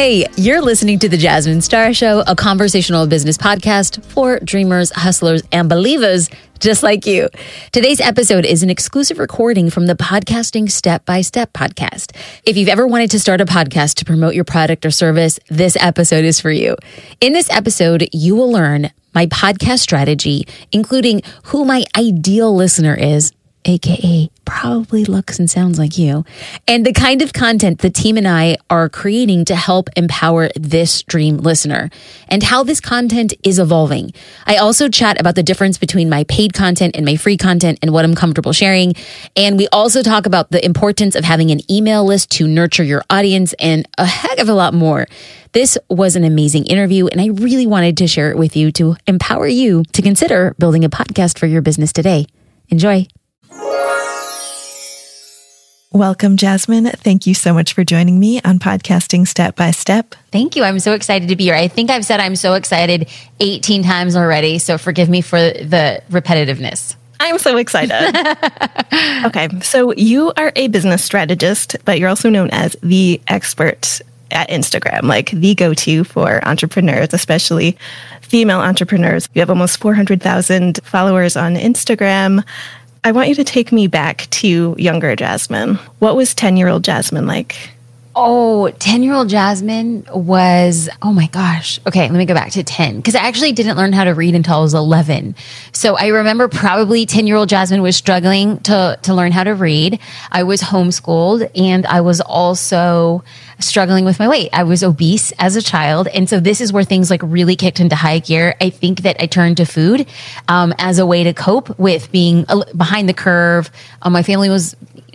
Hey, you're listening to The Jasmine Star Show, a conversational business podcast for dreamers, hustlers, and believers just like you. Today's episode is an exclusive recording from the Podcasting Step by Step podcast. If you've ever wanted to start a podcast to promote your product or service, this episode is for you. In this episode, you will learn my podcast strategy, including who my ideal listener is aka probably looks and sounds like you, and the kind of content the team and I are creating to help empower this dream listener, and how this content is evolving. I also chat about the difference between my paid content and my free content and what I'm comfortable sharing. And we also talk about the importance of having an email list to nurture your audience and a heck of a lot more. This was an amazing interview, and I really wanted to share it with you to empower you to consider building a podcast for your business today. Enjoy. Welcome, Jasmine. Thank you so much for joining me on Podcasting Step by Step. Thank you. I'm so excited to be here. I think I've said I'm so excited 18 times already, so forgive me for the repetitiveness. I'm so excited. okay, so you are a business strategist, but you're also known as the expert at Instagram, like the go to for entrepreneurs, especially female entrepreneurs. You have almost 400,000 followers on Instagram. I want you to take me back to younger Jasmine. What was 10 year old Jasmine like? Oh, 10 year old Jasmine was, oh my gosh. Okay, let me go back to 10 because I actually didn't learn how to read until I was 11. So I remember probably 10 year old Jasmine was struggling to, to learn how to read. I was homeschooled and I was also struggling with my weight. I was obese as a child. And so this is where things like really kicked into high gear. I think that I turned to food um, as a way to cope with being behind the curve. Um, my family was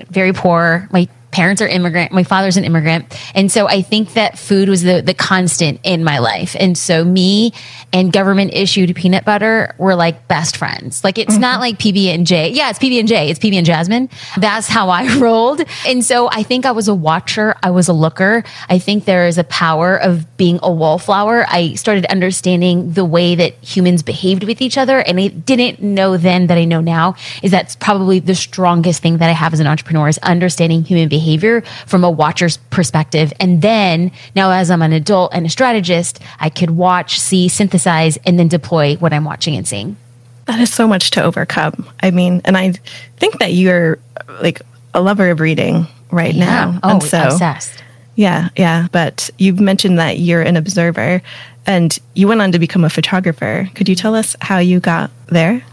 very poor. My parents are immigrant. My father's an immigrant. And so I think that food was the, the constant in my life. And so me and government issued peanut butter were like best friends. Like it's mm-hmm. not like PB and J. Yeah, it's PB and J. It's PB and Jasmine. That's how I rolled. And so I think I was a watcher. I was a looker. I think there is a power of being a wallflower. I started understanding the way that humans behaved with each other. And I didn't know then that I know now is that's probably the strongest thing that I have as an entrepreneur is understanding human behavior behavior from a watcher's perspective. And then now, as I'm an adult and a strategist, I could watch, see, synthesize, and then deploy what I'm watching and seeing. That is so much to overcome. I mean, and I think that you're like a lover of reading right yeah. now. Oh, and so, obsessed. Yeah, yeah. But you've mentioned that you're an observer and you went on to become a photographer. Could you tell us how you got there?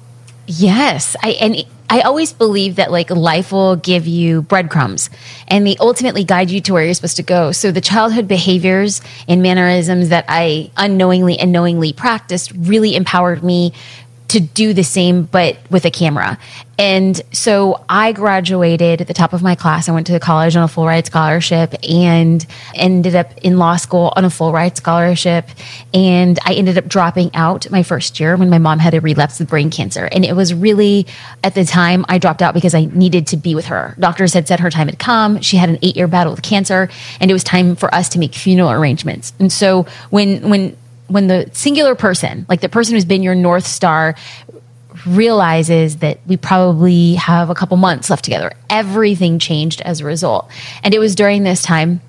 Yes. I and I always believe that like life will give you breadcrumbs and they ultimately guide you to where you're supposed to go. So the childhood behaviors and mannerisms that I unknowingly and knowingly practiced really empowered me to do the same, but with a camera. And so I graduated at the top of my class. I went to college on a full ride scholarship and ended up in law school on a full ride scholarship. And I ended up dropping out my first year when my mom had a relapse with brain cancer. And it was really, at the time, I dropped out because I needed to be with her. Doctors had said her time had come. She had an eight year battle with cancer and it was time for us to make funeral arrangements. And so when, when, when the singular person, like the person who's been your North Star, realizes that we probably have a couple months left together, everything changed as a result. And it was during this time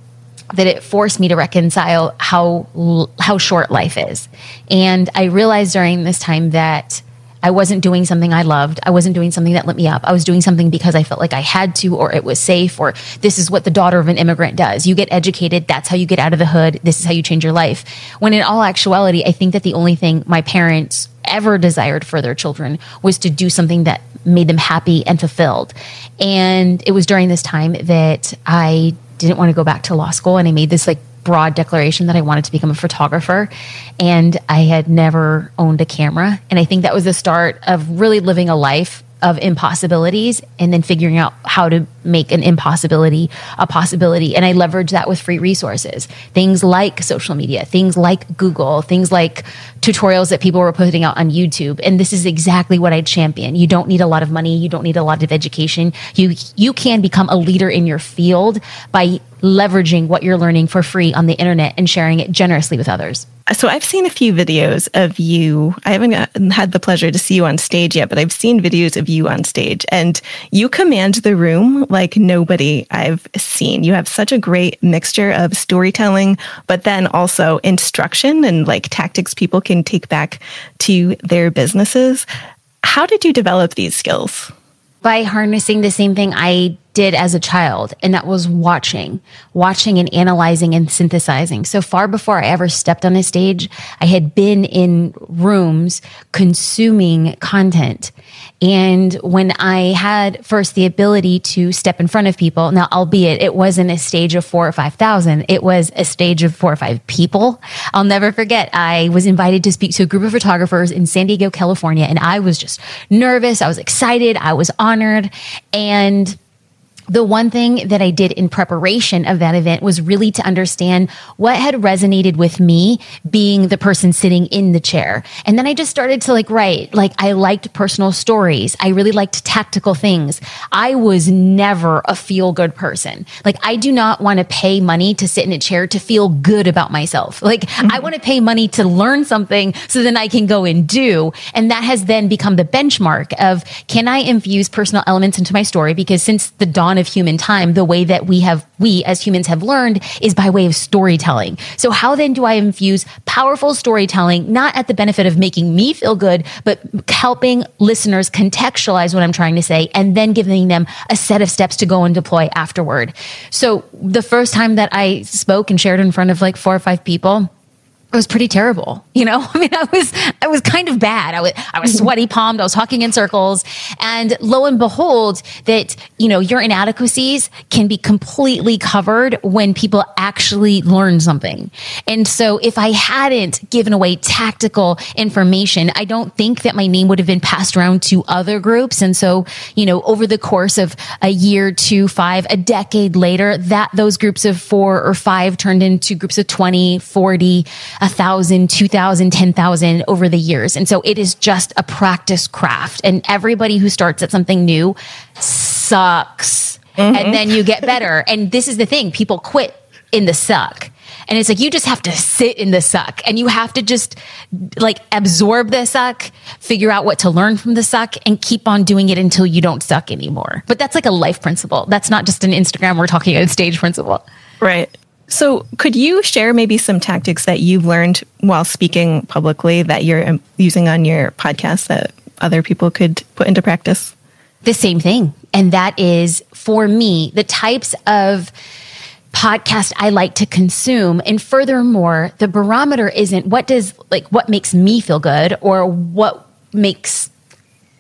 that it forced me to reconcile how how short life is. And I realized during this time that I wasn't doing something I loved. I wasn't doing something that lit me up. I was doing something because I felt like I had to, or it was safe, or this is what the daughter of an immigrant does. You get educated. That's how you get out of the hood. This is how you change your life. When in all actuality, I think that the only thing my parents ever desired for their children was to do something that made them happy and fulfilled. And it was during this time that I didn't want to go back to law school and I made this like broad declaration that I wanted to become a photographer. And I had never owned a camera. And I think that was the start of really living a life of impossibilities and then figuring out how to make an impossibility a possibility. And I leverage that with free resources, things like social media, things like Google, things like tutorials that people were putting out on YouTube. And this is exactly what I champion. You don't need a lot of money. You don't need a lot of education. You, you can become a leader in your field by leveraging what you're learning for free on the internet and sharing it generously with others. So I've seen a few videos of you. I haven't had the pleasure to see you on stage yet, but I've seen videos of you on stage and you command the room like nobody I've seen. You have such a great mixture of storytelling, but then also instruction and like tactics people can take back to their businesses. How did you develop these skills? By harnessing the same thing I did as a child, and that was watching, watching and analyzing and synthesizing. So far before I ever stepped on a stage, I had been in rooms consuming content. And when I had first the ability to step in front of people, now, albeit it wasn't a stage of four or 5,000, it was a stage of four or five people. I'll never forget. I was invited to speak to a group of photographers in San Diego, California, and I was just nervous. I was excited. I was honored. And the one thing that I did in preparation of that event was really to understand what had resonated with me being the person sitting in the chair. And then I just started to like write, like I liked personal stories. I really liked tactical things. I was never a feel good person. Like I do not want to pay money to sit in a chair to feel good about myself. Like mm-hmm. I want to pay money to learn something so then I can go and do. And that has then become the benchmark of can I infuse personal elements into my story? Because since the dawn dawn of human time, the way that we have, we as humans have learned is by way of storytelling. So how then do I infuse powerful storytelling, not at the benefit of making me feel good, but helping listeners contextualize what I'm trying to say and then giving them a set of steps to go and deploy afterward. So the first time that I spoke and shared in front of like four or five people, it was pretty terrible. You know, I mean, I was, I was kind of bad. I was, I was mm-hmm. sweaty palmed. I was talking in circles and lo and behold that, you know, your inadequacies can be completely covered when people actually learn something. And so if I hadn't given away tactical information, I don't think that my name would have been passed around to other groups. And so, you know, over the course of a year, two, five, a decade later, that those groups of four or five turned into groups of 20, 40, a thousand, two thousand, ten thousand over the years. And so it is just a practice craft. And everybody who starts at something new sucks. Mm-hmm. And then you get better. and this is the thing people quit in the suck. And it's like you just have to sit in the suck and you have to just like absorb the suck, figure out what to learn from the suck and keep on doing it until you don't suck anymore. But that's like a life principle. That's not just an Instagram we're talking a stage principle. Right. So, could you share maybe some tactics that you've learned while speaking publicly that you're um, using on your podcast that other people could put into practice? The same thing. And that is for me, the types of podcast I like to consume. And furthermore, the barometer isn't what does, like, what makes me feel good or what makes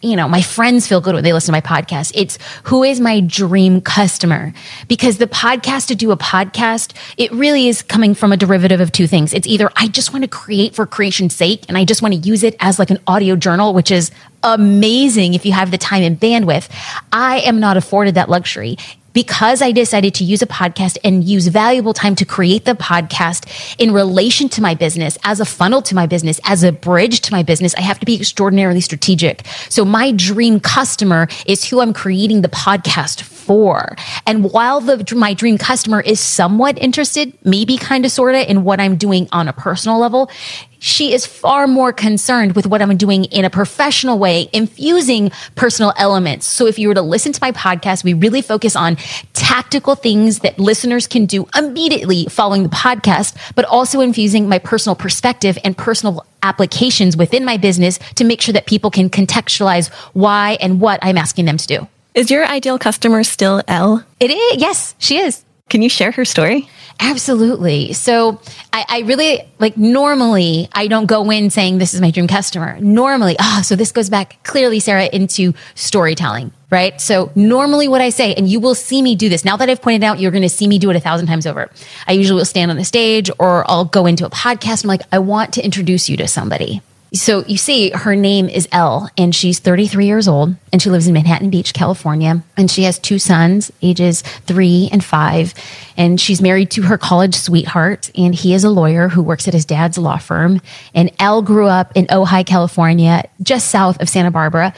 you know, my friends feel good when they listen to my podcast. It's who is my dream customer? Because the podcast to do a podcast, it really is coming from a derivative of two things. It's either I just want to create for creation's sake and I just want to use it as like an audio journal, which is amazing if you have the time and bandwidth. I am not afforded that luxury because I decided to use a podcast and use valuable time to create the podcast in relation to my business, as a funnel to my business, as a bridge to my business, I have to be extraordinarily strategic. So my dream customer is who I'm creating the podcast for. And while the, my dream customer is somewhat interested, maybe kind of sort of in what I'm doing on a personal level, she is far more concerned with what I'm doing in a professional way, infusing personal elements. So if you were to listen to my podcast, we really focus on tactical things that listeners can do immediately following the podcast, but also infusing my personal perspective and personal applications within my business to make sure that people can contextualize why and what I'm asking them to do. Is your ideal customer still Elle? It is. Yes, she is. Can you share her story? Absolutely. So I, I, really like normally I don't go in saying this is my dream customer. Normally, oh, so this goes back clearly, Sarah, into storytelling, right? So normally what I say, and you will see me do this. Now that I've pointed out, you're going to see me do it a thousand times over. I usually will stand on the stage or I'll go into a podcast. I'm like, I want to introduce you to somebody. So you see, her name is Elle, and she's 33 years old, and she lives in Manhattan Beach, California. And she has two sons, ages three and five. And she's married to her college sweetheart, and he is a lawyer who works at his dad's law firm. And Elle grew up in Ojai, California, just south of Santa Barbara,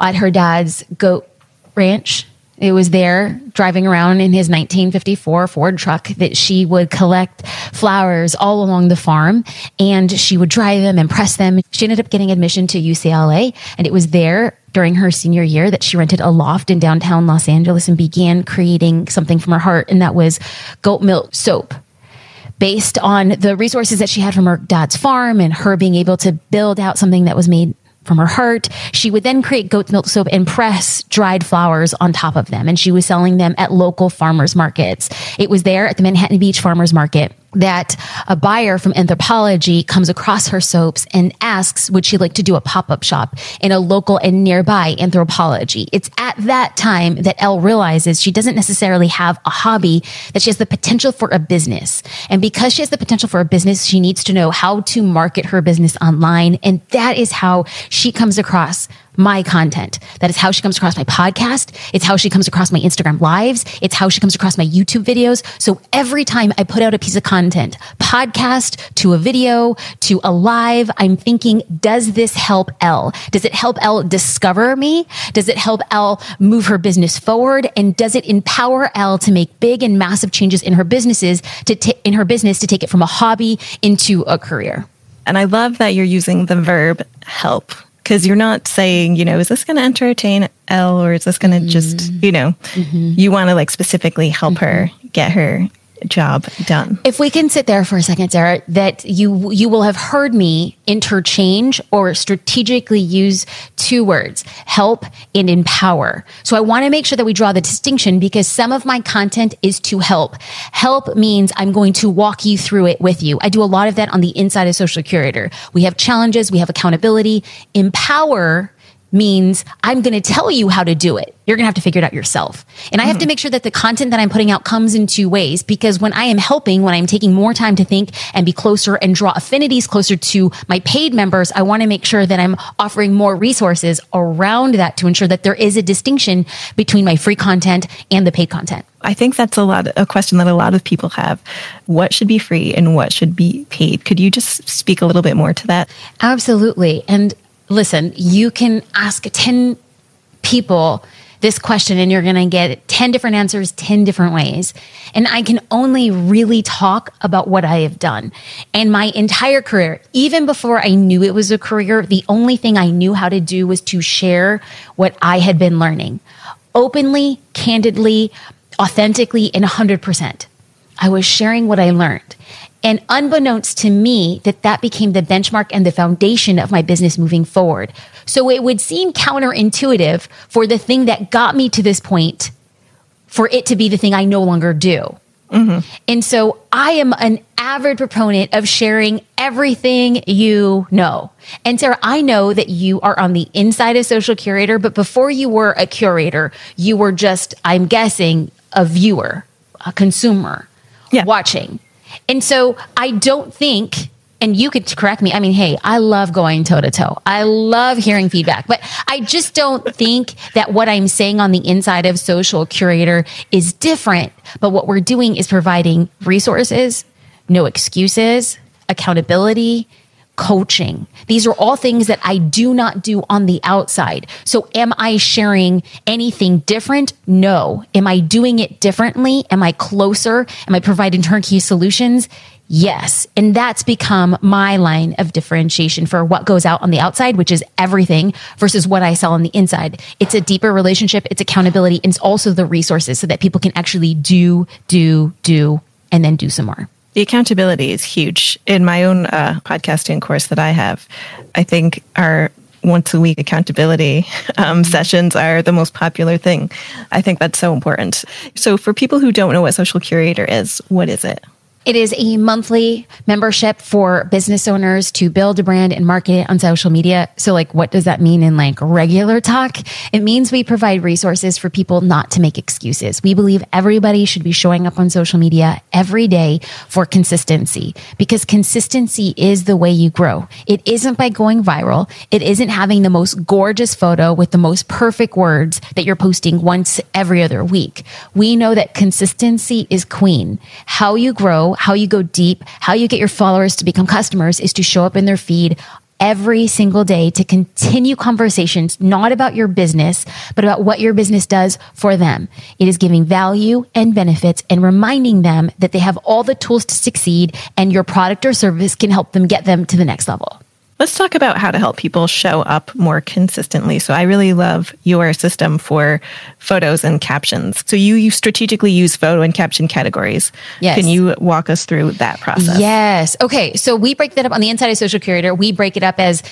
at her dad's goat ranch It was there driving around in his 1954 Ford truck that she would collect flowers all along the farm and she would dry them and press them. She ended up getting admission to UCLA and it was there during her senior year that she rented a loft in downtown Los Angeles and began creating something from her heart. And that was goat milk soap based on the resources that she had from her dad's farm and her being able to build out something that was made from her heart. She would then create goat's milk soap and press dried flowers on top of them. And she was selling them at local farmers markets. It was there at the Manhattan Beach Farmers Market that a buyer from Anthropologie comes across her soaps and asks, would she like to do a pop up shop in a local and nearby Anthropologie? It's at that time that Elle realizes she doesn't necessarily have a hobby, that she has the potential for a business. And because she has the potential for a business, she needs to know how to market her business online. And that is how she comes across my content. That is how she comes across my podcast. It's how she comes across my Instagram lives. It's how she comes across my YouTube videos. So every time I put out a piece of content, podcast to a video to a live, I'm thinking, does this help Elle? Does it help Elle discover me? Does it help Elle move her business forward? And does it empower Elle to make big and massive changes in her businesses to t- in her business to take it from a hobby into a career? And I love that you're using the verb help because you're not saying, you know, is this going to entertain Elle or is this going to mm-hmm. just, you know, mm-hmm. you want to like specifically help mm-hmm. her get her job done. If we can sit there for a second, Sarah, that you you will have heard me interchange or strategically use two words, help and empower. So I want to make sure that we draw the distinction because some of my content is to help. Help means I'm going to walk you through it with you. I do a lot of that on the inside of Social Curator. We have challenges, we have accountability. Empower means I'm going to tell you how to do it. You're going to have to figure it out yourself. And I have to mm-hmm. make sure that the content that I'm putting out comes in two ways because when I am helping, when I'm taking more time to think and be closer and draw affinities closer to my paid members, I want to make sure that I'm offering more resources around that to ensure that there is a distinction between my free content and the paid content. I think that's a lot a question that a lot of people have. What should be free and what should be paid? Could you just speak a little bit more to that? Absolutely. And listen, you can ask 10 people this question and you're going to get 10 different answers 10 different ways. And I can only really talk about what I have done. And my entire career, even before I knew it was a career, the only thing I knew how to do was to share what I had been learning openly, candidly, authentically, and 100%. I was sharing what I learned. And unbeknownst to me, that that became the benchmark and the foundation of my business moving forward. So it would seem counterintuitive for the thing that got me to this point for it to be the thing I no longer do. Mm-hmm. And so I am an avid proponent of sharing everything you know. And Sarah, I know that you are on the inside of social curator, but before you were a curator, you were just, I'm guessing, a viewer, a consumer yeah. watching. And so I don't think, and you could correct me. I mean, hey, I love going toe to toe. I love hearing feedback, but I just don't think that what I'm saying on the inside of social curator is different. But what we're doing is providing resources, no excuses, accountability, coaching. These are all things that I do not do on the outside. So am I sharing anything different? No. Am I doing it differently? Am I closer? Am I providing turnkey solutions? Yes. And that's become my line of differentiation for what goes out on the outside, which is everything versus what I sell on the inside. It's a deeper relationship. It's accountability. And it's also the resources so that people can actually do, do, do, and then do some more. The accountability is huge. In my own uh, podcasting course that I have, I think our once a week accountability um, sessions are the most popular thing. I think that's so important. So, for people who don't know what Social Curator is, what is it? It is a monthly membership for business owners to build a brand and market it on social media. So like, what does that mean in like regular talk? It means we provide resources for people not to make excuses. We believe everybody should be showing up on social media every day for consistency because consistency is the way you grow. It isn't by going viral. It isn't having the most gorgeous photo with the most perfect words that you're posting once every other week. We know that consistency is queen. How you grow how you go deep, how you get your followers to become customers is to show up in their feed every single day to continue conversations, not about your business, but about what your business does for them. It is giving value and benefits and reminding them that they have all the tools to succeed and your product or service can help them get them to the next level. Let's talk about how to help people show up more consistently. So I really love your system for photos and captions. So you, you strategically use photo and caption categories. Yes. Can you walk us through that process? Yes. Okay. So we break that up on the inside of Social Curator. We break it up as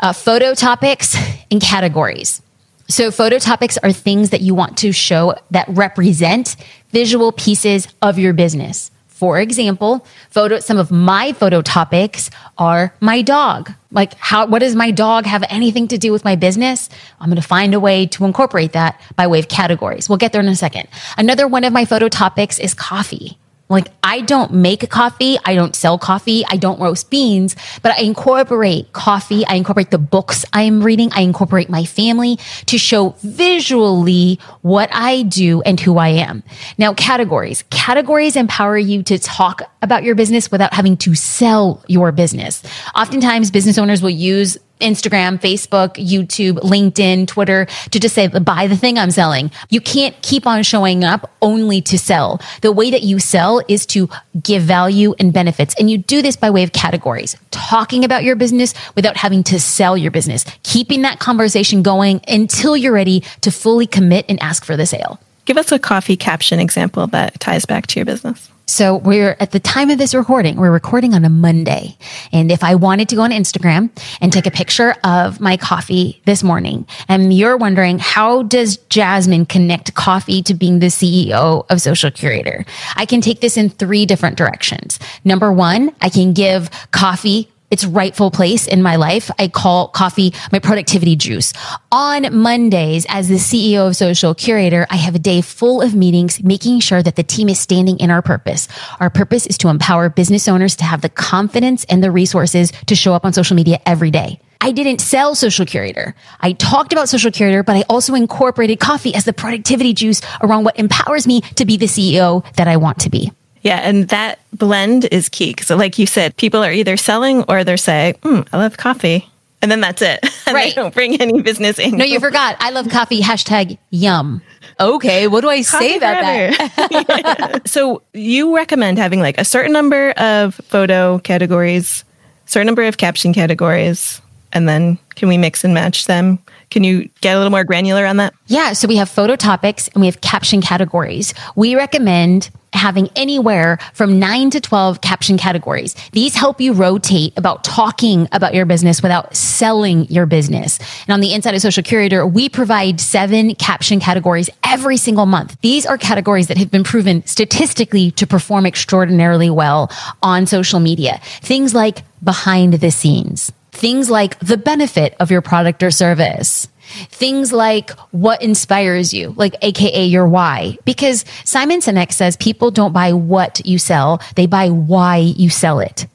uh, photo topics and categories. So photo topics are things that you want to show that represent visual pieces of your business. For example, photo, some of my photo topics are my dog. Like how, what does my dog have anything to do with my business? I'm going to find a way to incorporate that by way of categories. We'll get there in a second. Another one of my photo topics is coffee. Like I don't make coffee. I don't sell coffee. I don't roast beans, but I incorporate coffee. I incorporate the books I'm reading. I incorporate my family to show visually what I do and who I am. Now, categories. Categories empower you to talk about your business without having to sell your business. Oftentimes business owners will use Instagram, Facebook, YouTube, LinkedIn, Twitter to just say, buy the thing I'm selling. You can't keep on showing up only to sell. The way that you sell is to give value and benefits. And you do this by way of categories, talking about your business without having to sell your business, keeping that conversation going until you're ready to fully commit and ask for the sale. Give us a coffee caption example that ties back to your business. So we're at the time of this recording, we're recording on a Monday. And if I wanted to go on Instagram and take a picture of my coffee this morning, and you're wondering, how does Jasmine connect coffee to being the CEO of Social Curator? I can take this in three different directions. Number one, I can give coffee its rightful place in my life. I call coffee my productivity juice. On Mondays, as the CEO of Social Curator, I have a day full of meetings, making sure that the team is standing in our purpose. Our purpose is to empower business owners to have the confidence and the resources to show up on social media every day. I didn't sell Social Curator. I talked about Social Curator, but I also incorporated coffee as the productivity juice around what empowers me to be the CEO that I want to be. Yeah, and that blend is key because, like you said, people are either selling or they're saying, mm, "I love coffee," and then that's it. And Right. they don't bring any business in. No, you forgot. I love coffee. Hashtag yum. Okay, what do I say about that? so you recommend having like a certain number of photo categories, certain number of caption categories, and then can we mix and match them? Can you get a little more granular on that? Yeah, so we have photo topics and we have caption categories. We recommend having anywhere from nine to 12 caption categories. These help you rotate about talking about your business without selling your business. And on the inside of Social Curator, we provide seven caption categories every single month. These are categories that have been proven statistically to perform extraordinarily well on social media. Things like behind the scenes. Things like the benefit of your product or service. Things like what inspires you, like AKA your why. Because Simon Sinek says people don't buy what you sell, they buy why you sell it.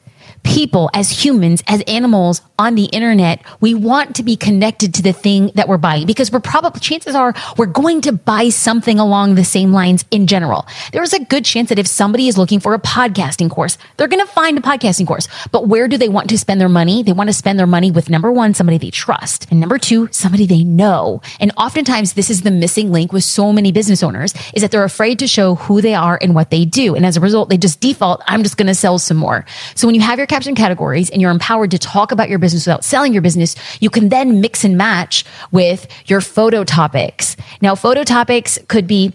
People as humans, as animals on the internet, we want to be connected to the thing that we're buying because we're probably, chances are we're going to buy something along the same lines in general. There's a good chance that if somebody is looking for a podcasting course, they're going to find a podcasting course. But where do they want to spend their money? They want to spend their money with number one, somebody they trust. And number two, somebody they know. And oftentimes this is the missing link with so many business owners is that they're afraid to show who they are and what they do. And as a result, they just default, I'm just going to sell some more. So when you have your caption categories and you're empowered to talk about your business without selling your business, you can then mix and match with your photo topics. Now, photo topics could be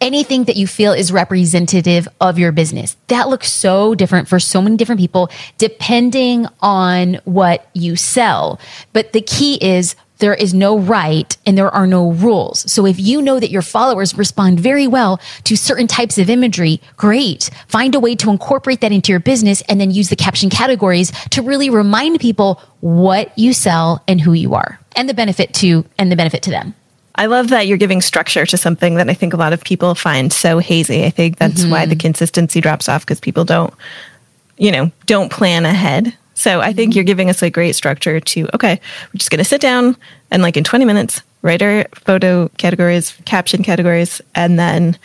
anything that you feel is representative of your business. That looks so different for so many different people depending on what you sell. But the key is there is no right and there are no rules. So if you know that your followers respond very well to certain types of imagery, great. Find a way to incorporate that into your business and then use the caption categories to really remind people what you sell and who you are and the benefit to and the benefit to them. I love that you're giving structure to something that I think a lot of people find so hazy. I think that's why mm-hmm. the consistency drops off because people don't, you know, don't plan ahead. So I think you're giving us a great structure to, okay, we're just going to sit down and like in 20 minutes, write our photo categories, caption categories, and then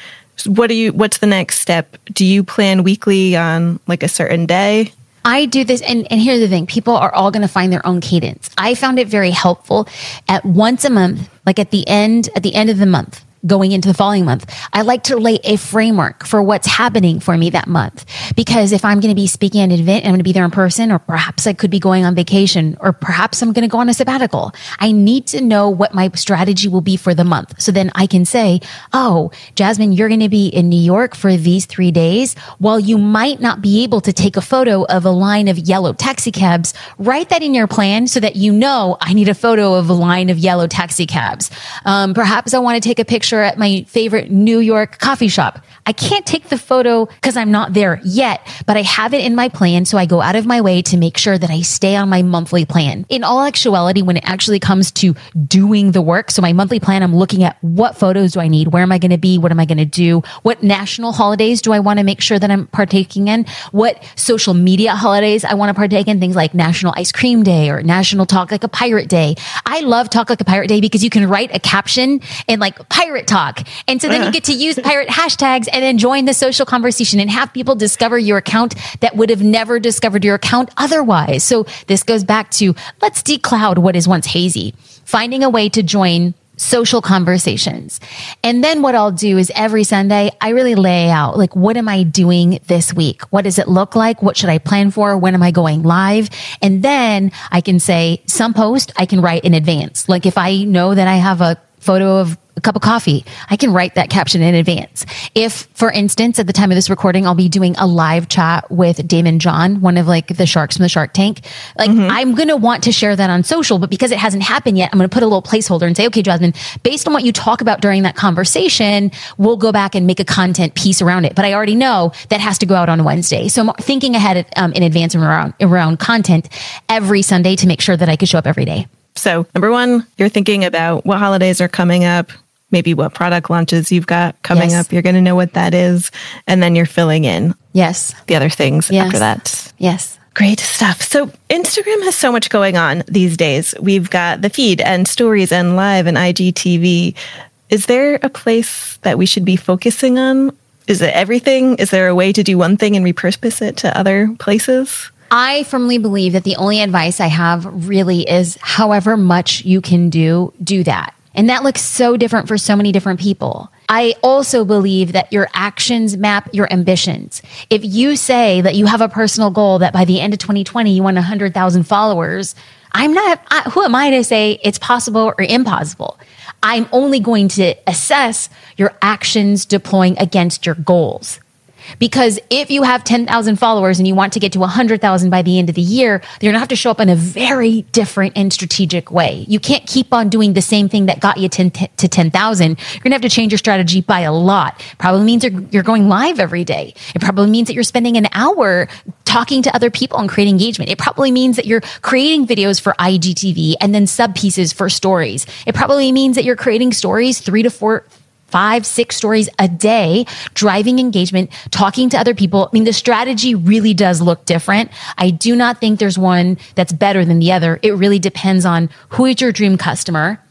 what do you, what's the next step? Do you plan weekly on like a certain day? I do this, and, and here's the thing people are all going to find their own cadence. I found it very helpful at once a month, like at the end, at the end of the month going into the following month. I like to lay a framework for what's happening for me that month. Because if I'm going to be speaking at an event, I'm going to be there in person, or perhaps I could be going on vacation, or perhaps I'm going to go on a sabbatical. I need to know what my strategy will be for the month. So then I can say, Oh, Jasmine, you're going to be in New York for these three days. While you might not be able to take a photo of a line of yellow taxi cabs, write that in your plan so that you know I need a photo of a line of yellow taxi cabs. Um, perhaps I want to take a picture picture at my favorite New York coffee shop. I can't take the photo because I'm not there yet, but I have it in my plan. So I go out of my way to make sure that I stay on my monthly plan. In all actuality, when it actually comes to doing the work, so my monthly plan, I'm looking at what photos do I need? Where am I going to be? What am I going to do? What national holidays do I want to make sure that I'm partaking in? What social media holidays I want to partake in? Things like National Ice Cream Day or National Talk Like a Pirate Day. I love Talk Like a Pirate Day because you can write a caption and like pirate pirate talk. And so then you uh-huh. get to use pirate hashtags and then join the social conversation and have people discover your account that would have never discovered your account otherwise. So this goes back to let's decloud what is once hazy, finding a way to join social conversations. And then what I'll do is every Sunday, I really lay out like, what am I doing this week? What does it look like? What should I plan for? When am I going live? And then I can say some post I can write in advance. Like if I know that I have a photo of a cup of coffee. I can write that caption in advance. If, for instance, at the time of this recording, I'll be doing a live chat with Daymond John, one of like the sharks from the Shark Tank. Like mm-hmm. I'm going to want to share that on social, but because it hasn't happened yet, I'm going to put a little placeholder and say, okay, Jasmine, based on what you talk about during that conversation, we'll go back and make a content piece around it. But I already know that has to go out on Wednesday. So I'm thinking ahead um, in advance around, around content every Sunday to make sure that I can show up every day. So, number one, you're thinking about what holidays are coming up, maybe what product launches you've got coming yes. up. You're going to know what that is. And then you're filling in. Yes. The other things yes. after that. Yes. Great stuff. So Instagram has so much going on these days. We've got the feed and stories and live and IGTV. Is there a place that we should be focusing on? Is it everything? Is there a way to do one thing and repurpose it to other places? I firmly believe that the only advice I have really is however much you can do, do that. And that looks so different for so many different people. I also believe that your actions map your ambitions. If you say that you have a personal goal that by the end of 2020 you want 100,000 followers, I'm not, I, who am I to say it's possible or impossible? I'm only going to assess your actions deploying against your goals. Because if you have 10,000 followers and you want to get to 100,000 by the end of the year, you're going to have to show up in a very different and strategic way. You can't keep on doing the same thing that got you 10, to 10,000. You're going to have to change your strategy by a lot. Probably means you're, you're going live every day. It probably means that you're spending an hour talking to other people and creating engagement. It probably means that you're creating videos for IGTV and then sub pieces for stories. It probably means that you're creating stories three to four, five, six stories a day, driving engagement, talking to other people. I mean, the strategy really does look different. I do not think there's one that's better than the other. It really depends on who is your dream customer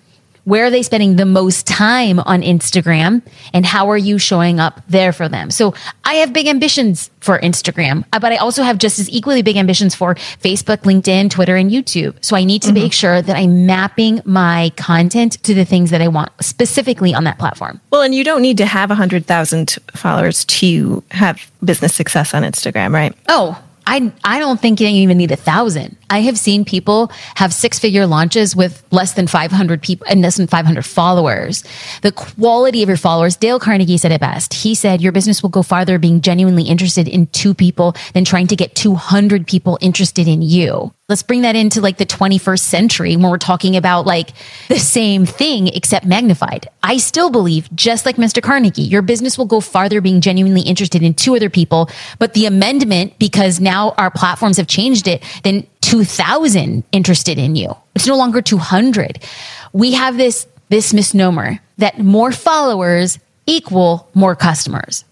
where are they spending the most time on Instagram and how are you showing up there for them? So I have big ambitions for Instagram, uh, but I also have just as equally big ambitions for Facebook, LinkedIn, Twitter, and YouTube. So I need to mm-hmm. make sure that I'm mapping my content to the things that I want specifically on that platform. Well, and you don't need to have 100,000 followers to have business success on Instagram, right? Oh, I, I don't think you even need a thousand. I have seen people have six figure launches with less than 500 people and less than 500 followers. The quality of your followers, Dale Carnegie said it best. He said your business will go farther being genuinely interested in two people than trying to get 200 people interested in you. Let's bring that into like the 21st century when we're talking about like the same thing except magnified. I still believe, just like Mr. Carnegie, your business will go farther being genuinely interested in two other people. But the amendment, because now our platforms have changed it, then 2000 interested in you. It's no longer 200. We have this, this misnomer that more followers equal more customers.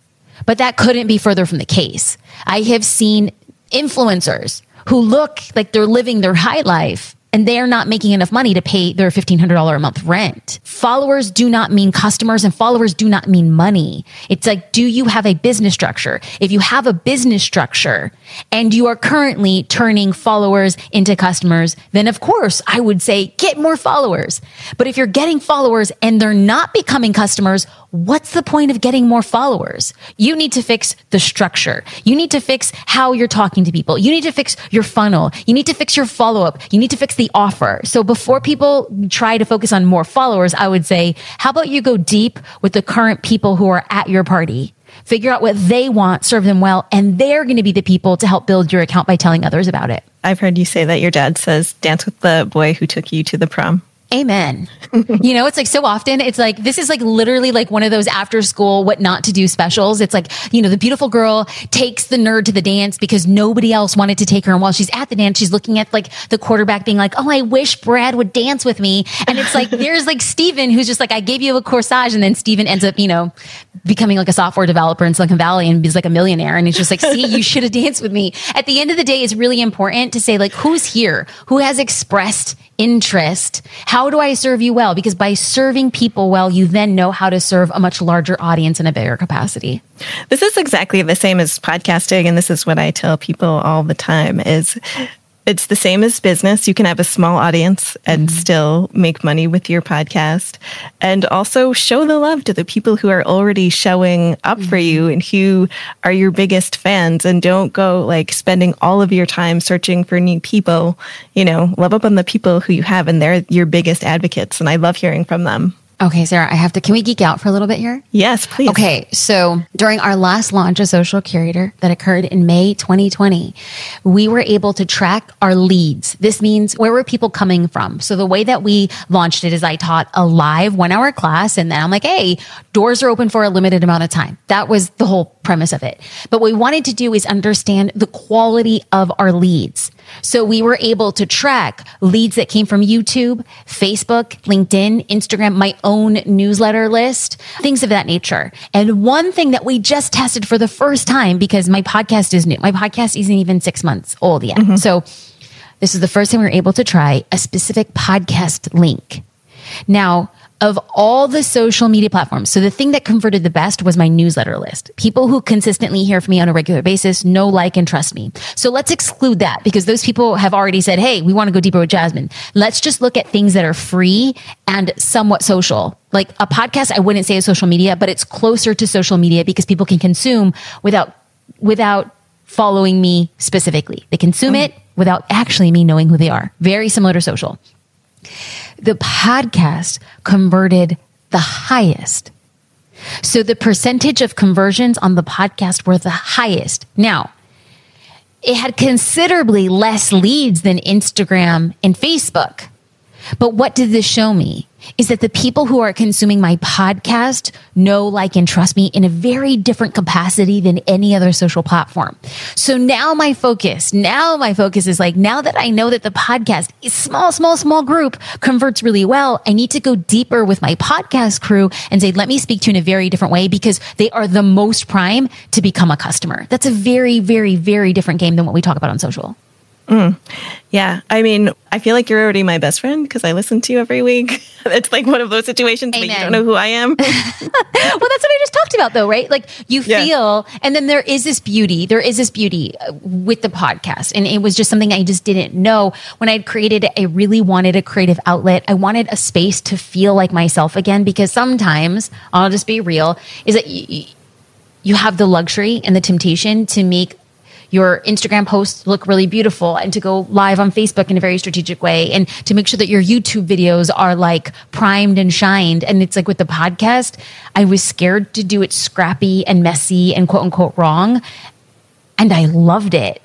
But that couldn't be further from the case. I have seen influencers who look like they're living their high life and they're not making enough money to pay their $1,500 a month rent. Followers do not mean customers and followers do not mean money. It's like, do you have a business structure? If you have a business structure, and you are currently turning followers into customers, then of course I would say get more followers. But if you're getting followers and they're not becoming customers, what's the point of getting more followers? You need to fix the structure. You need to fix how you're talking to people. You need to fix your funnel. You need to fix your follow up. You need to fix the offer. So before people try to focus on more followers, I would say, how about you go deep with the current people who are at your party? figure out what they want, serve them well, and they're going to be the people to help build your account by telling others about it. I've heard you say that your dad says, dance with the boy who took you to the prom. Amen. you know, it's like so often, it's like, this is like literally like one of those after school, what not to do specials. It's like, you know, the beautiful girl takes the nerd to the dance because nobody else wanted to take her. And while she's at the dance, she's looking at like the quarterback being like, Oh, I wish Brad would dance with me. And it's like, there's like Steven who's just like, I gave you a corsage. And then Steven ends up, you know, becoming like a software developer in Silicon Valley and he's like a millionaire. And he's just like, see, you should have danced with me. At the end of the day, it's really important to say like, who's here? Who has expressed interest? How do I serve you well? Because by serving people well, you then know how to serve a much larger audience in a bigger capacity. This is exactly the same as podcasting. And this is what I tell people all the time is it's the same as business. You can have a small audience and mm-hmm. still make money with your podcast and also show the love to the people who are already showing up mm-hmm. for you and who are your biggest fans and don't go like spending all of your time searching for new people. You know, love up on the people who you have and they're your biggest advocates. And I love hearing from them. Okay, Sarah, I have to. Can we geek out for a little bit here? Yes, please. Okay, so during our last launch of Social Curator that occurred in May 2020, we were able to track our leads. This means where were people coming from? So the way that we launched it is I taught a live one hour class and then I'm like, hey, doors are open for a limited amount of time. That was the whole premise of it. But what we wanted to do is understand the quality of our leads. So we were able to track leads that came from YouTube, Facebook, LinkedIn, Instagram, my own newsletter list, things of that nature. And one thing that we just tested for the first time because my podcast is new. My podcast isn't even six months old yet. Mm-hmm. So this is the first time we were able to try a specific podcast link. Now, of all the social media platforms. So the thing that converted the best was my newsletter list. People who consistently hear from me on a regular basis know, like, and trust me. So let's exclude that because those people have already said, Hey, we want to go deeper with Jasmine. Let's just look at things that are free and somewhat social. Like a podcast, I wouldn't say is social media, but it's closer to social media because people can consume without, without following me specifically. They consume mm. it without actually me knowing who they are. Very similar to social the podcast converted the highest. So the percentage of conversions on the podcast were the highest. Now, it had considerably less leads than Instagram and Facebook. But what did this show me? Is that the people who are consuming my podcast know, like, and trust me in a very different capacity than any other social platform. So now my focus, now my focus is like, now that I know that the podcast is small, small, small group converts really well, I need to go deeper with my podcast crew and say, let me speak to you in a very different way because they are the most prime to become a customer. That's a very, very, very different game than what we talk about on social. Mm. Yeah. I mean, I feel like you're already my best friend because I listen to you every week. it's like one of those situations where you don't know who I am. well, that's what I just talked about, though, right? Like you feel, yeah. and then there is this beauty. There is this beauty uh, with the podcast. And it was just something I just didn't know. When I'd created it, I really wanted a creative outlet. I wanted a space to feel like myself again because sometimes, I'll just be real, is that you, you have the luxury and the temptation to make your Instagram posts look really beautiful and to go live on Facebook in a very strategic way and to make sure that your YouTube videos are like primed and shined. And it's like with the podcast, I was scared to do it scrappy and messy and quote unquote wrong. And I loved it.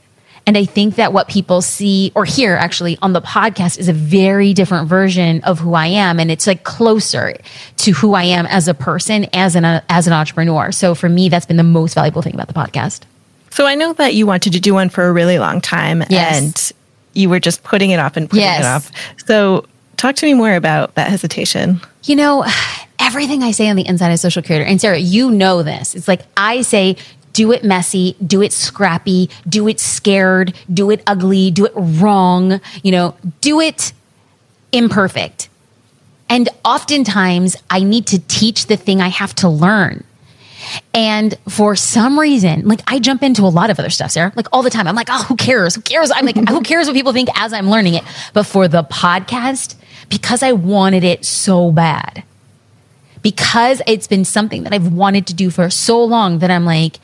And I think that what people see or hear actually on the podcast is a very different version of who I am. And it's like closer to who I am as a person, as an, uh, as an entrepreneur. So for me, that's been the most valuable thing about the podcast. So I know that you wanted to do one for a really long time yes. and you were just putting it off and putting yes. it off. So talk to me more about that hesitation. You know, everything I say on the inside of social curator, and Sarah, you know this. It's like I say, do it messy, do it scrappy, do it scared, do it ugly, do it wrong, you know, do it imperfect. And oftentimes I need to teach the thing I have to learn. And for some reason, like I jump into a lot of other stuff, Sarah, like all the time. I'm like, oh, who cares? Who cares? I'm like, who cares what people think as I'm learning it? But for the podcast, because I wanted it so bad, because it's been something that I've wanted to do for so long that I'm like,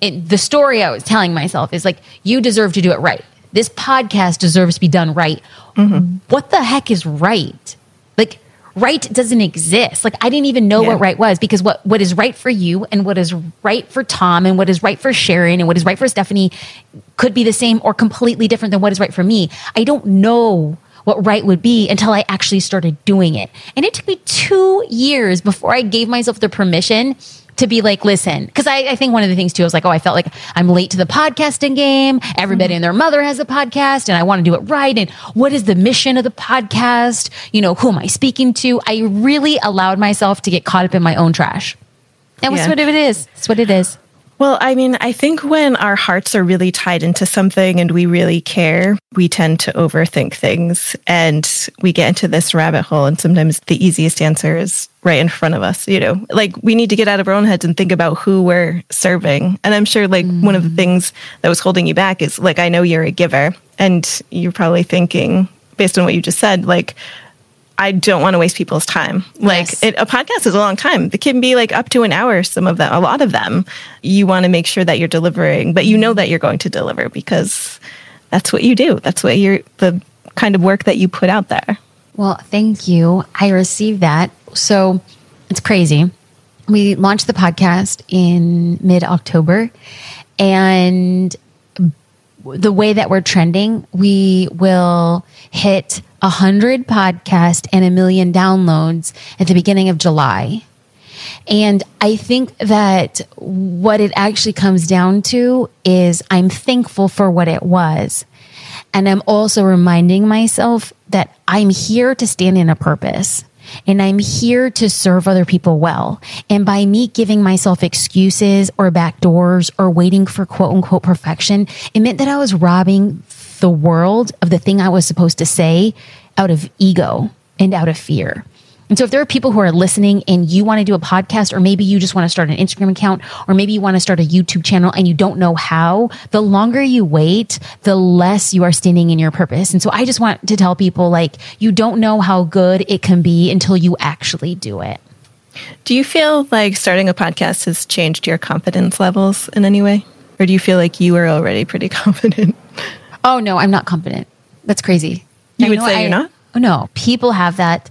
it, the story I was telling myself is like, you deserve to do it right. This podcast deserves to be done right. Mm-hmm. What the heck is right? Like, right doesn't exist. Like, I didn't even know yeah. what right was because what, what is right for you and what is right for Tom and what is right for Sharon and what is right for Stephanie could be the same or completely different than what is right for me. I don't know what right would be until I actually started doing it. And it took me two years before I gave myself the permission to be like, listen, because I, I, think one of the things too I was like, oh, I felt like I'm late to the podcasting game. Everybody mm-hmm. and their mother has a podcast and I want to do it right. And what is the mission of the podcast? You know, who am I speaking to? I really allowed myself to get caught up in my own trash. That was yeah. what it is. It's what it is. Well, I mean, I think when our hearts are really tied into something and we really care, we tend to overthink things and we get into this rabbit hole. And sometimes the easiest answer is right in front of us. You know, like we need to get out of our own heads and think about who we're serving. And I'm sure, like, mm. one of the things that was holding you back is like, I know you're a giver and you're probably thinking, based on what you just said, like, I don't want to waste people's time. Like yes. it, a podcast is a long time. It can be like up to an hour. Some of them, a lot of them, you want to make sure that you're delivering, but you know that you're going to deliver because that's what you do. That's what you're the kind of work that you put out there. Well, thank you. I received that. So it's crazy. We launched the podcast in mid October and the way that we're trending, we will hit a hundred podcast and a million downloads at the beginning of July. And I think that what it actually comes down to is I'm thankful for what it was. And I'm also reminding myself that I'm here to stand in a purpose and I'm here to serve other people well. And by me giving myself excuses or back doors or waiting for quote unquote perfection, it meant that I was robbing the world of the thing I was supposed to say out of ego and out of fear. And so if there are people who are listening and you want to do a podcast, or maybe you just want to start an Instagram account, or maybe you want to start a YouTube channel and you don't know how, the longer you wait, the less you are standing in your purpose. And so I just want to tell people like, you don't know how good it can be until you actually do it. Do you feel like starting a podcast has changed your confidence levels in any way? Or do you feel like you are already pretty confident? Oh, no, I'm not confident. That's crazy. You I would say I, you're not? Oh, no. People have that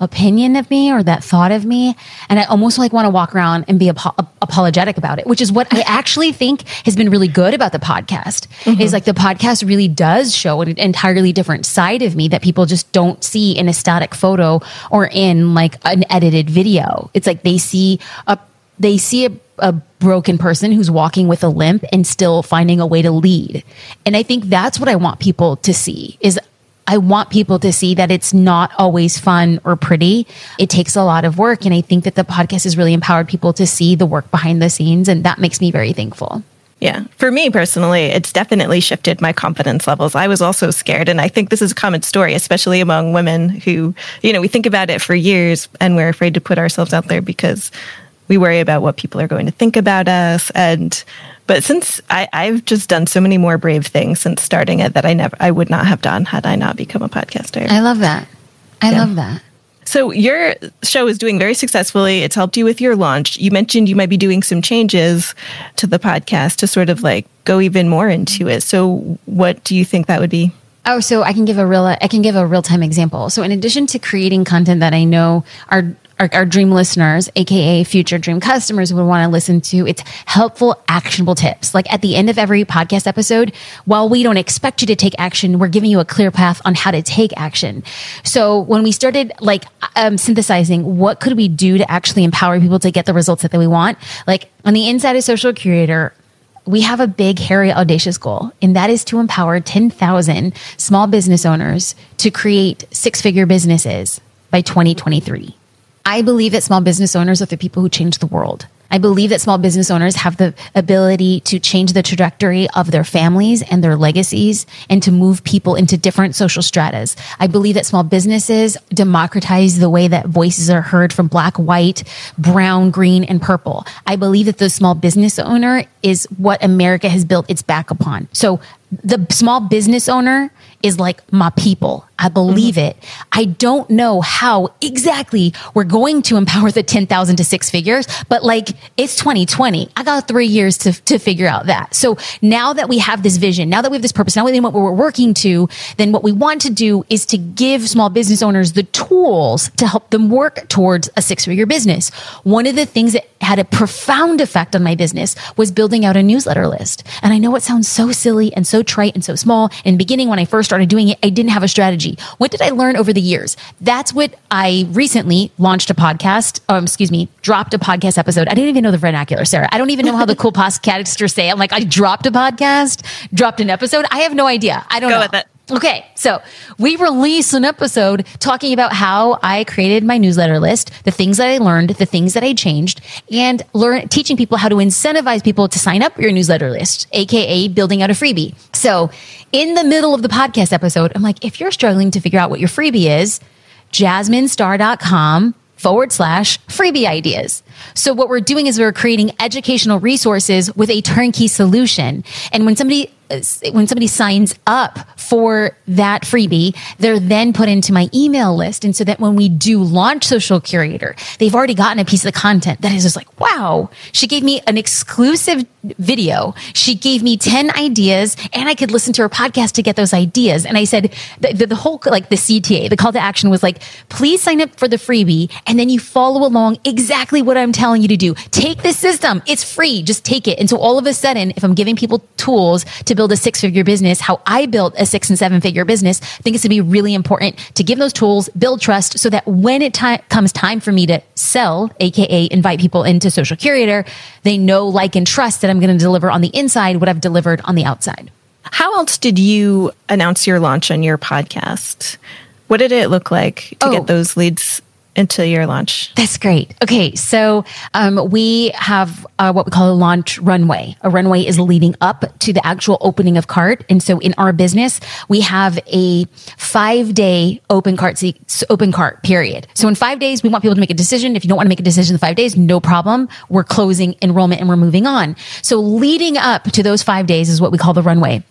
opinion of me or that thought of me and i almost like want to walk around and be ap- apologetic about it which is what i actually think has been really good about the podcast mm-hmm. is like the podcast really does show an entirely different side of me that people just don't see in a static photo or in like an edited video it's like they see a they see a, a broken person who's walking with a limp and still finding a way to lead and i think that's what i want people to see is I want people to see that it's not always fun or pretty. It takes a lot of work. And I think that the podcast has really empowered people to see the work behind the scenes. And that makes me very thankful. Yeah. For me personally, it's definitely shifted my confidence levels. I was also scared. And I think this is a common story, especially among women who, you know, we think about it for years and we're afraid to put ourselves out there because we worry about what people are going to think about us. And but since I, I've just done so many more brave things since starting it that I never I would not have done had I not become a podcaster. I love that. I yeah. love that. So your show is doing very successfully. It's helped you with your launch. You mentioned you might be doing some changes to the podcast to sort of like go even more into it. So what do you think that would be? Oh, so I can give a real I can give a real time example. So in addition to creating content that I know are our, our, dream listeners, aka future dream customers, would want to listen to. It's helpful, actionable tips. Like at the end of every podcast episode, while we don't expect you to take action, we're giving you a clear path on how to take action. So when we started like um, synthesizing, what could we do to actually empower people to get the results that we want? Like on the inside of Social Curator, we have a big, hairy, audacious goal, and that is to empower 10,000 small business owners to create six figure businesses by 2023. I believe that small business owners are the people who change the world. I believe that small business owners have the ability to change the trajectory of their families and their legacies and to move people into different social stratas. I believe that small businesses democratize the way that voices are heard from black, white, brown, green, and purple. I believe that the small business owner is what America has built its back upon. So the small business owner is like my people. I believe mm-hmm. it. I don't know how exactly we're going to empower the 10,000 to six figures, but like it's 2020. I got three years to, to figure out that. So now that we have this vision, now that we have this purpose, now that we know what we're working to, then what we want to do is to give small business owners the tools to help them work towards a six figure business. One of the things that had a profound effect on my business was building out a newsletter list. And I know it sounds so silly and so trite and so small. In the beginning, when I first started doing it, I didn't have a strategy. What did I learn over the years? That's what I recently launched a podcast. Um, excuse me, dropped a podcast episode. I didn't even know the vernacular, Sarah. I don't even know how the cool podcasters say. I'm like, I dropped a podcast, dropped an episode. I have no idea. I don't Go know. Okay, so we release an episode talking about how I created my newsletter list, the things that I learned, the things that I changed, and learn teaching people how to incentivize people to sign up for your newsletter list, aka building out a freebie. So, in the middle of the podcast episode, I'm like, if you're struggling to figure out what your freebie is, jasminestar.com forward slash freebie ideas. So what we're doing is we're creating educational resources with a turnkey solution. And when somebody uh, when somebody signs up for that freebie, they're then put into my email list. And so that when we do launch Social Curator, they've already gotten a piece of the content that is just like, wow, she gave me an exclusive video. She gave me 10 ideas and I could listen to her podcast to get those ideas. And I said, the, the, the whole, like the CTA, the call to action was like, please sign up for the freebie and then you follow along exactly what I'm telling you to do. Take this system. It's free. Just take it. And so all of a sudden, if I'm giving people tools to build a six figure business, how I built a six and seven figure business, I think it's to be really important to give those tools, build trust so that when it comes time for me to sell, AKA invite people into social curator, they know, like, and trust that I'm going to deliver on the inside what I've delivered on the outside. How else did you announce your launch on your podcast? What did it look like to oh. get those leads into your launch? That's great. Okay, so um, we have uh, what we call a launch runway. A runway is leading up to the actual opening of cart, and so in our business, we have a five day open cart open cart period. So in five days, we want people to make a decision. If you don't want to make a decision in five days, no problem. We're closing enrollment and we're moving on. So leading up to those five days is what we call the runway.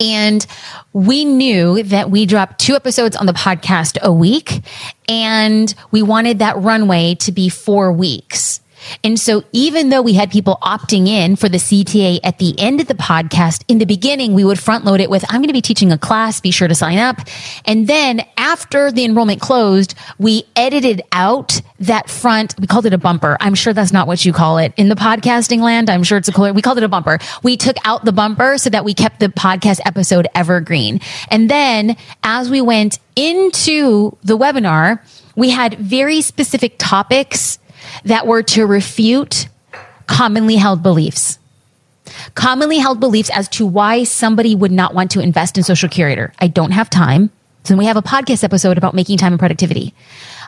And we knew that we dropped two episodes on the podcast a week and we wanted that runway to be four weeks. And so even though we had people opting in for the CTA at the end of the podcast, in the beginning, we would front load it with, I'm going to be teaching a class. Be sure to sign up. And then after the enrollment closed, we edited out that front. We called it a bumper. I'm sure that's not what you call it in the podcasting land. I'm sure it's a cooler. We called it a bumper. We took out the bumper so that we kept the podcast episode evergreen. And then as we went into the webinar, we had very specific topics that were to refute commonly held beliefs. Commonly held beliefs as to why somebody would not want to invest in social curator. I don't have time. So we have a podcast episode about making time and productivity.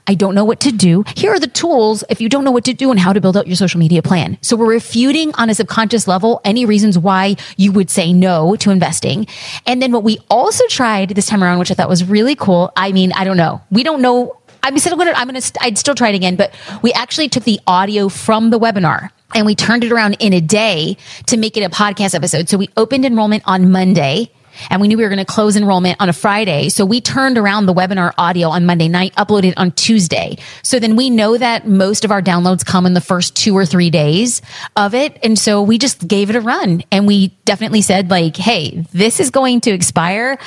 I don't know what to do. Here are the tools if you don't know what to do and how to build out your social media plan. So we're refuting on a subconscious level any reasons why you would say no to investing. And then what we also tried this time around, which I thought was really cool. I mean, I don't know. We don't know I'm still to, I'm to, I'd still try it again, but we actually took the audio from the webinar and we turned it around in a day to make it a podcast episode. So we opened enrollment on Monday and we knew we were going to close enrollment on a Friday. So we turned around the webinar audio on Monday night, uploaded it on Tuesday. So then we know that most of our downloads come in the first two or three days of it. And so we just gave it a run and we definitely said like, Hey, this is going to expire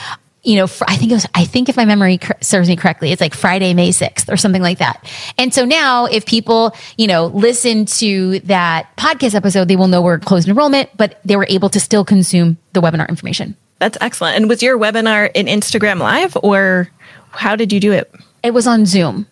you know, I think it was, I think if my memory serves me correctly, it's like Friday, May 6th or something like that. And so now if people, you know, listen to that podcast episode, they will know we're closed enrollment, but they were able to still consume the webinar information. That's excellent. And was your webinar in Instagram live or how did you do it? It was on Zoom.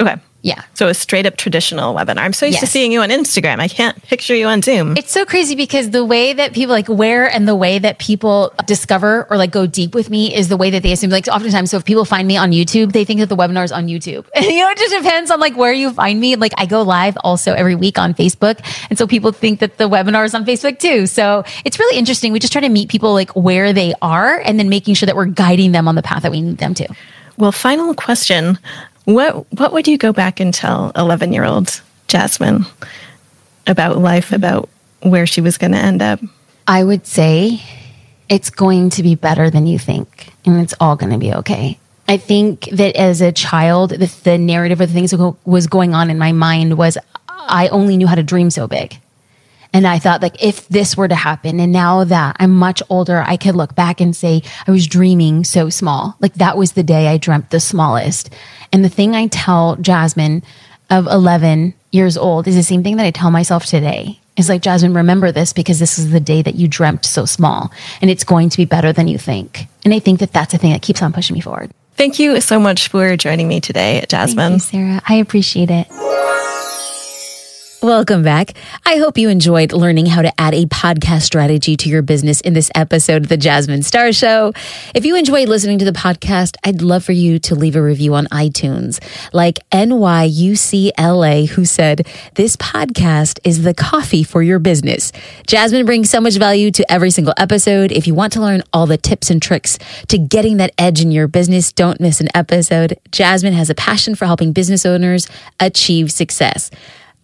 Okay. Yeah. So a straight up traditional webinar. I'm so used to seeing you on Instagram. I can't picture you on Zoom. It's so crazy because the way that people like where and the way that people discover or like go deep with me is the way that they assume. Like oftentimes, so if people find me on YouTube, they think that the webinar is on YouTube. And you know, it just depends on like where you find me. Like I go live also every week on Facebook. And so people think that the webinar is on Facebook too. So it's really interesting. We just try to meet people like where they are and then making sure that we're guiding them on the path that we need them to. Well, final question. What what would you go back and tell 11 year old Jasmine about life, about where she was going to end up? I would say it's going to be better than you think, and it's all going to be okay. I think that as a child, the, the narrative of the things that was going on in my mind was I only knew how to dream so big. And I thought, like, if this were to happen, and now that I'm much older, I could look back and say, I was dreaming so small. Like, that was the day I dreamt the smallest. And the thing I tell Jasmine of 11 years old is the same thing that I tell myself today. It's like, Jasmine, remember this because this is the day that you dreamt so small, and it's going to be better than you think. And I think that that's the thing that keeps on pushing me forward. Thank you so much for joining me today, Jasmine. Thank you, Sarah. I appreciate it. Welcome back. I hope you enjoyed learning how to add a podcast strategy to your business in this episode of the Jasmine Star Show. If you enjoyed listening to the podcast, I'd love for you to leave a review on iTunes, like NYUCLA, who said, This podcast is the coffee for your business. Jasmine brings so much value to every single episode. If you want to learn all the tips and tricks to getting that edge in your business, don't miss an episode. Jasmine has a passion for helping business owners achieve success.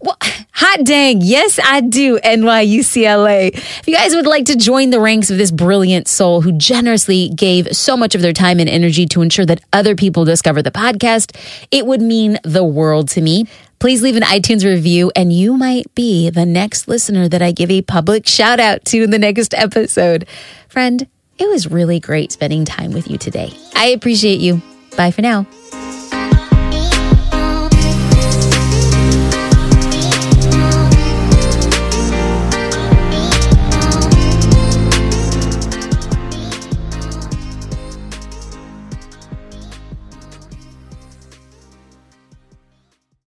Well, hot dang. Yes, I do. NYUCLA. If you guys would like to join the ranks of this brilliant soul who generously gave so much of their time and energy to ensure that other people discover the podcast, it would mean the world to me. Please leave an iTunes review and you might be the next listener that I give a public shout out to in the next episode. Friend, it was really great spending time with you today. I appreciate you. Bye for now.